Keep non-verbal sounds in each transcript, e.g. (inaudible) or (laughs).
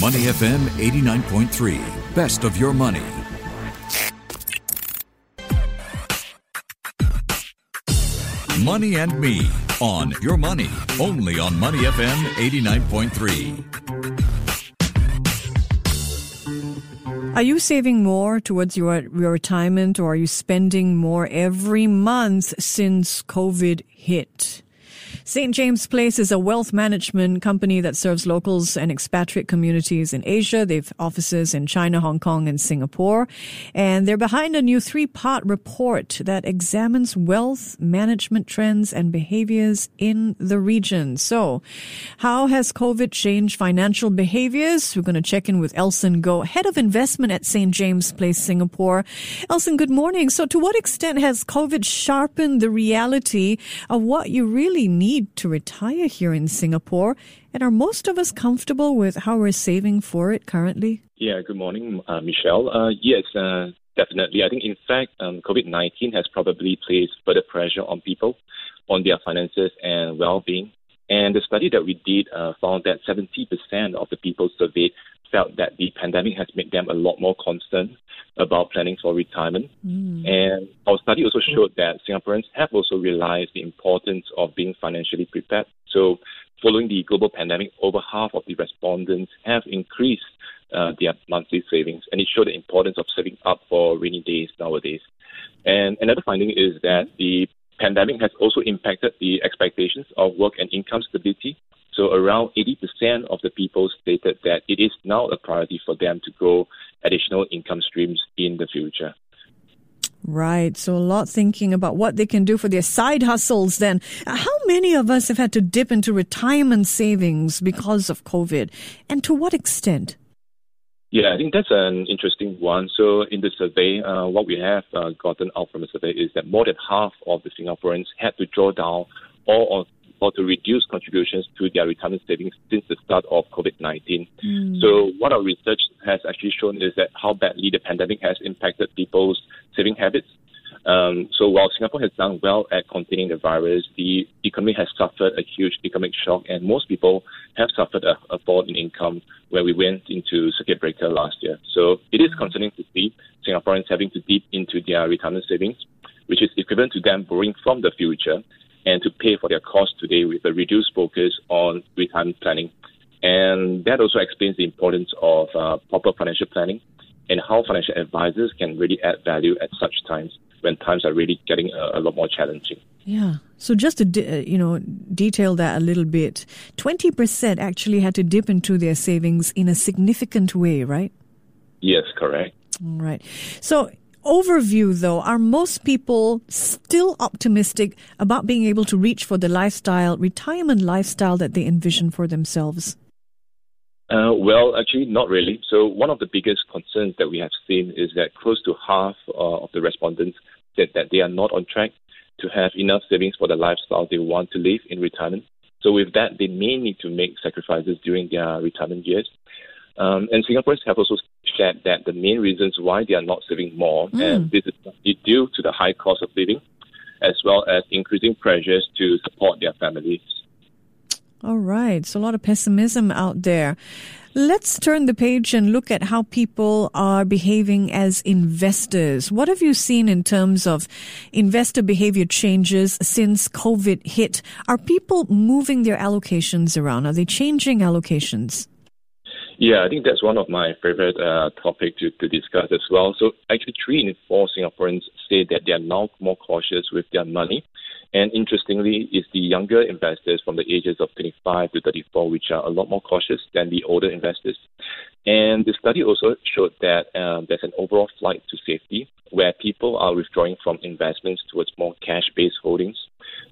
Money FM 89.3. Best of your money. Money and Me on Your Money, only on Money FM 89.3. Are you saving more towards your, your retirement or are you spending more every month since COVID hit? St. James Place is a wealth management company that serves locals and expatriate communities in Asia. They've offices in China, Hong Kong, and Singapore. And they're behind a new three part report that examines wealth management trends and behaviors in the region. So, how has COVID changed financial behaviors? We're going to check in with Elson Go, head of investment at St. James Place, Singapore. Elson, good morning. So, to what extent has COVID sharpened the reality of what you really need? Need to retire here in Singapore? And are most of us comfortable with how we're saving for it currently? Yeah, good morning, uh, Michelle. Uh, yes, uh, definitely. I think, in fact, um, COVID 19 has probably placed further pressure on people, on their finances and well being. And the study that we did uh, found that 70% of the people surveyed felt that the pandemic has made them a lot more concerned about planning for retirement. Mm. And our study also showed that Singaporeans have also realized the importance of being financially prepared. So, following the global pandemic, over half of the respondents have increased uh, their monthly savings, and it showed the importance of saving up for rainy days nowadays. And another finding is that the pandemic has also impacted the expectations of work and income stability so around 80% of the people stated that it is now a priority for them to grow additional income streams in the future. Right. So a lot thinking about what they can do for their side hustles then. How many of us have had to dip into retirement savings because of COVID? And to what extent? Yeah, I think that's an interesting one. So in the survey, uh, what we have uh, gotten out from the survey is that more than half of the Singaporeans had to draw down all of or to reduce contributions to their retirement savings since the start of COVID 19. Mm. So, what our research has actually shown is that how badly the pandemic has impacted people's saving habits. Um, so, while Singapore has done well at containing the virus, the economy has suffered a huge economic shock, and most people have suffered a, a fall in income when we went into circuit breaker last year. So, it is concerning to see Singaporeans having to dip into their retirement savings, which is equivalent to them borrowing from the future and to pay for their costs today with a reduced focus on retirement planning. And that also explains the importance of uh, proper financial planning and how financial advisors can really add value at such times when times are really getting a, a lot more challenging. Yeah. So just to de- uh, you know detail that a little bit, twenty percent actually had to dip into their savings in a significant way, right? Yes, correct. All right. So overview, though, are most people still optimistic about being able to reach for the lifestyle, retirement lifestyle that they envision for themselves? Uh, well, actually, not really. So, one of the biggest concerns that we have seen is that close to half uh, of the respondents said that they are not on track to have enough savings for the lifestyle they want to live in retirement. So, with that, they may need to make sacrifices during their retirement years. Um, and Singaporeans have also shared that the main reasons why they are not saving more, mm. and this is due to the high cost of living, as well as increasing pressures to support their families. All right, so a lot of pessimism out there. Let's turn the page and look at how people are behaving as investors. What have you seen in terms of investor behavior changes since COVID hit? Are people moving their allocations around? Are they changing allocations? Yeah, I think that's one of my favorite uh, topics to, to discuss as well. So actually, three in four Singaporeans say that they are now more cautious with their money. And interestingly, it's the younger investors from the ages of 25 to 34 which are a lot more cautious than the older investors. And the study also showed that um, there's an overall flight to safety where people are withdrawing from investments towards more cash-based holdings.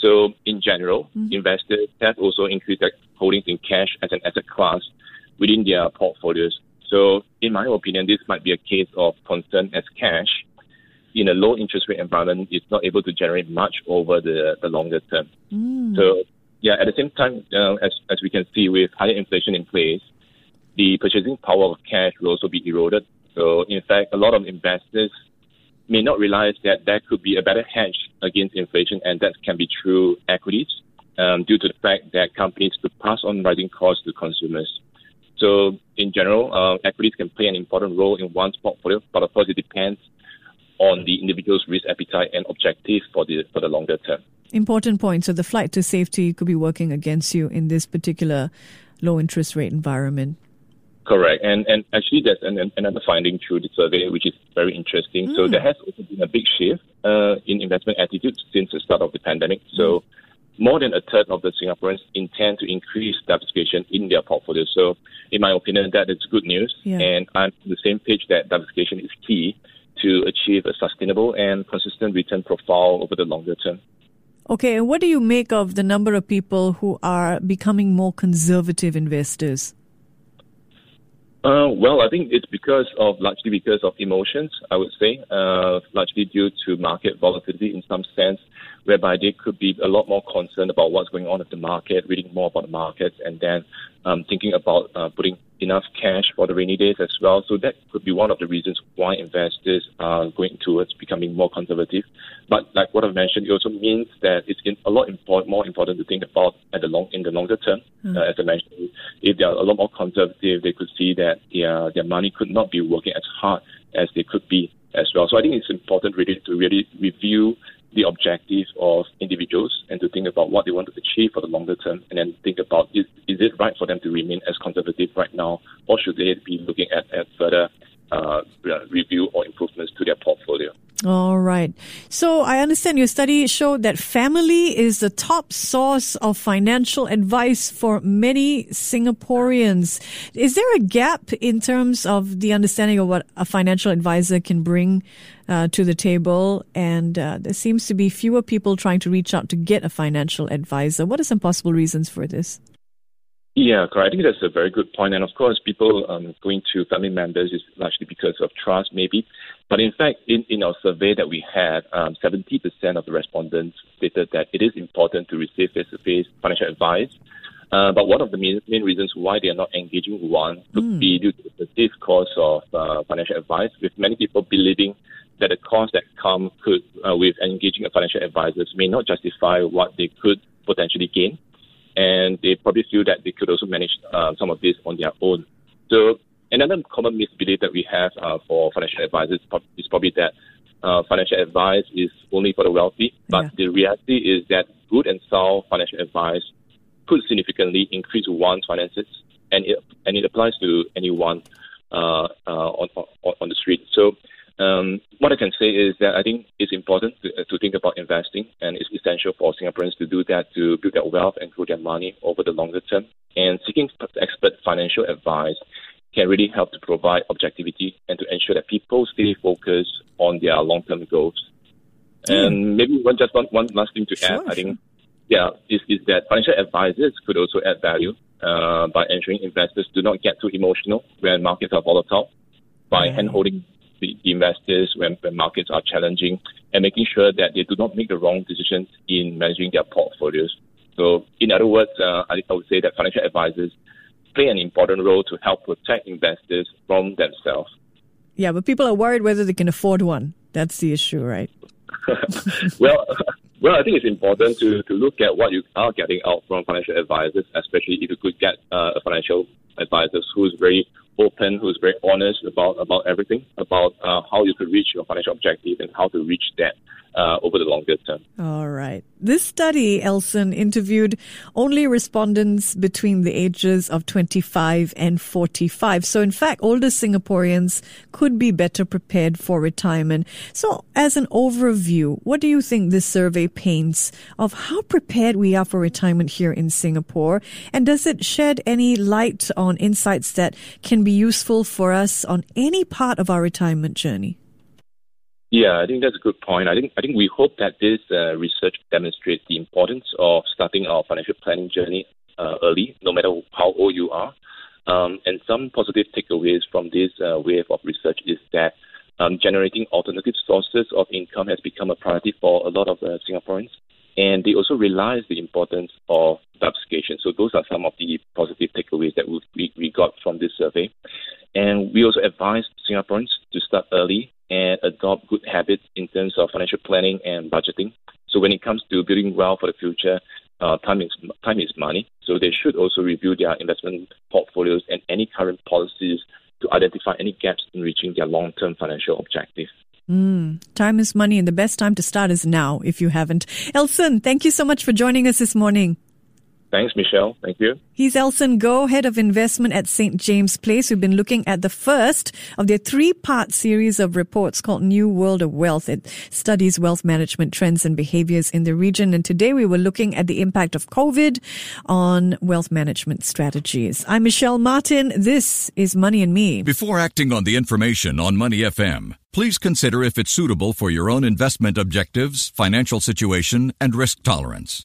So in general, mm-hmm. investors have also increased their holdings in cash as an asset class within their portfolios. So, in my opinion, this might be a case of concern as cash in a low interest rate environment is not able to generate much over the, the longer term. Mm. So, yeah, at the same time, uh, as, as we can see with higher inflation in place, the purchasing power of cash will also be eroded. So, in fact, a lot of investors may not realize that there could be a better hedge against inflation, and that can be through equities um, due to the fact that companies could pass on rising costs to consumers. So in general, uh, equities can play an important role in one's portfolio, but of course, it depends on the individual's risk appetite and objective for the for the longer term. Important point. So the flight to safety could be working against you in this particular low interest rate environment. Correct, and and actually there's an, another finding through the survey which is very interesting. Mm. So there has also been a big shift uh, in investment attitudes since the start of the pandemic. So. Mm more than a third of the Singaporeans intend to increase diversification in their portfolio. So, in my opinion, that is good news. Yeah. And I'm on the same page that diversification is key to achieve a sustainable and consistent return profile over the longer term. Okay, and what do you make of the number of people who are becoming more conservative investors? Uh, well, I think it's because of largely because of emotions. I would say, uh, largely due to market volatility in some sense, whereby they could be a lot more concerned about what's going on with the market, reading more about the markets, and then um, thinking about uh, putting enough cash for the rainy days as well. So that could be one of the reasons why investors are going towards becoming more conservative. But like what I mentioned, it also means that it's a lot more important to think about at the long in the longer term. Mm. Uh, as I mentioned, if they are a lot more conservative, they could see that their their money could not be working as hard as they could be as well. So I think it's important really to really review the objectives of individuals and to think about what they want to achieve for the longer term and then think about is, is it right for them to remain as conservative right now or should they be looking at, at further uh, review or improvements to their portfolio. All right. So I understand your study showed that family is the top source of financial advice for many Singaporeans. Is there a gap in terms of the understanding of what a financial advisor can bring uh, to the table? And uh, there seems to be fewer people trying to reach out to get a financial advisor. What are some possible reasons for this? Yeah, correct. I think that's a very good point. And of course, people um, going to family members is largely because of trust, maybe. But in fact, in, in our survey that we had, um, 70% of the respondents stated that it is important to receive face to face financial advice. Uh, but one of the main, main, reasons why they are not engaging one could mm. be due to the perceived cost of uh, financial advice, with many people believing that the cost that come could, uh, with engaging a financial advisor may not justify what they could potentially gain and they probably feel that they could also manage uh, some of this on their own. So another common misbelief that we have uh, for financial advisors is probably that uh, financial advice is only for the wealthy, but yeah. the reality is that good and sound financial advice could significantly increase one's finances, and it and it applies to anyone uh, uh, on, on on the street. So um, what I can say is that I think it's important to, uh, to, think about investing, and it's essential for Singaporeans to do that to build their wealth and grow their money over the longer term. And seeking expert financial advice can really help to provide objectivity and to ensure that people stay focused on their long-term goals. Mm. And maybe one just one, one last thing to sure, add, I think, yeah, is, is that financial advisors could also add value uh, by ensuring investors do not get too emotional when markets are volatile by mm. hand-holding the, investors when, when markets are challenging and making sure that they do not make the wrong decisions in managing their portfolios. So, in other words, uh, I, I would say that financial advisors play an important role to help protect investors from themselves. Yeah, but people are worried whether they can afford one. That's the issue, right? (laughs) well, well, I think it's important to, to look at what you are getting out from financial advisors, especially if you could get uh, a financial advisor who's very open, who's very honest about about everything, about uh, how you could reach your financial objective and how to reach that uh, over the longer term. All right. This study, Elson, interviewed only respondents between the ages of 25 and 45. So, in fact, older Singaporeans could be better prepared for retirement. So, as an overview, what do you think this survey paints of how prepared we are for retirement here in Singapore? And does it shed any light on insights that can be useful for us on any part of our retirement journey? Yeah, I think that's a good point. I think I think we hope that this uh, research demonstrates the importance of starting our financial planning journey uh, early, no matter how old you are. Um, and some positive takeaways from this uh, wave of research is that um, generating alternative sources of income has become a priority for a lot of uh, Singaporeans. And they also realize the importance of diversification. So those are some of the positive takeaways that we, we got from this survey. And we also advise Singaporeans to start early and adopt good habits in terms of financial planning and budgeting. So when it comes to building wealth for the future, uh, time is time is money. So they should also review their investment portfolios and any current policies to identify any gaps in reaching their long-term financial objectives. Mm, time is money, and the best time to start is now if you haven't. Elson, thank you so much for joining us this morning. Thanks, Michelle. Thank you. He's Elson Go, Head of Investment at St. James Place. We've been looking at the first of their three-part series of reports called New World of Wealth. It studies wealth management trends and behaviors in the region. And today we were looking at the impact of COVID on wealth management strategies. I'm Michelle Martin. This is Money and Me. Before acting on the information on Money FM, please consider if it's suitable for your own investment objectives, financial situation, and risk tolerance.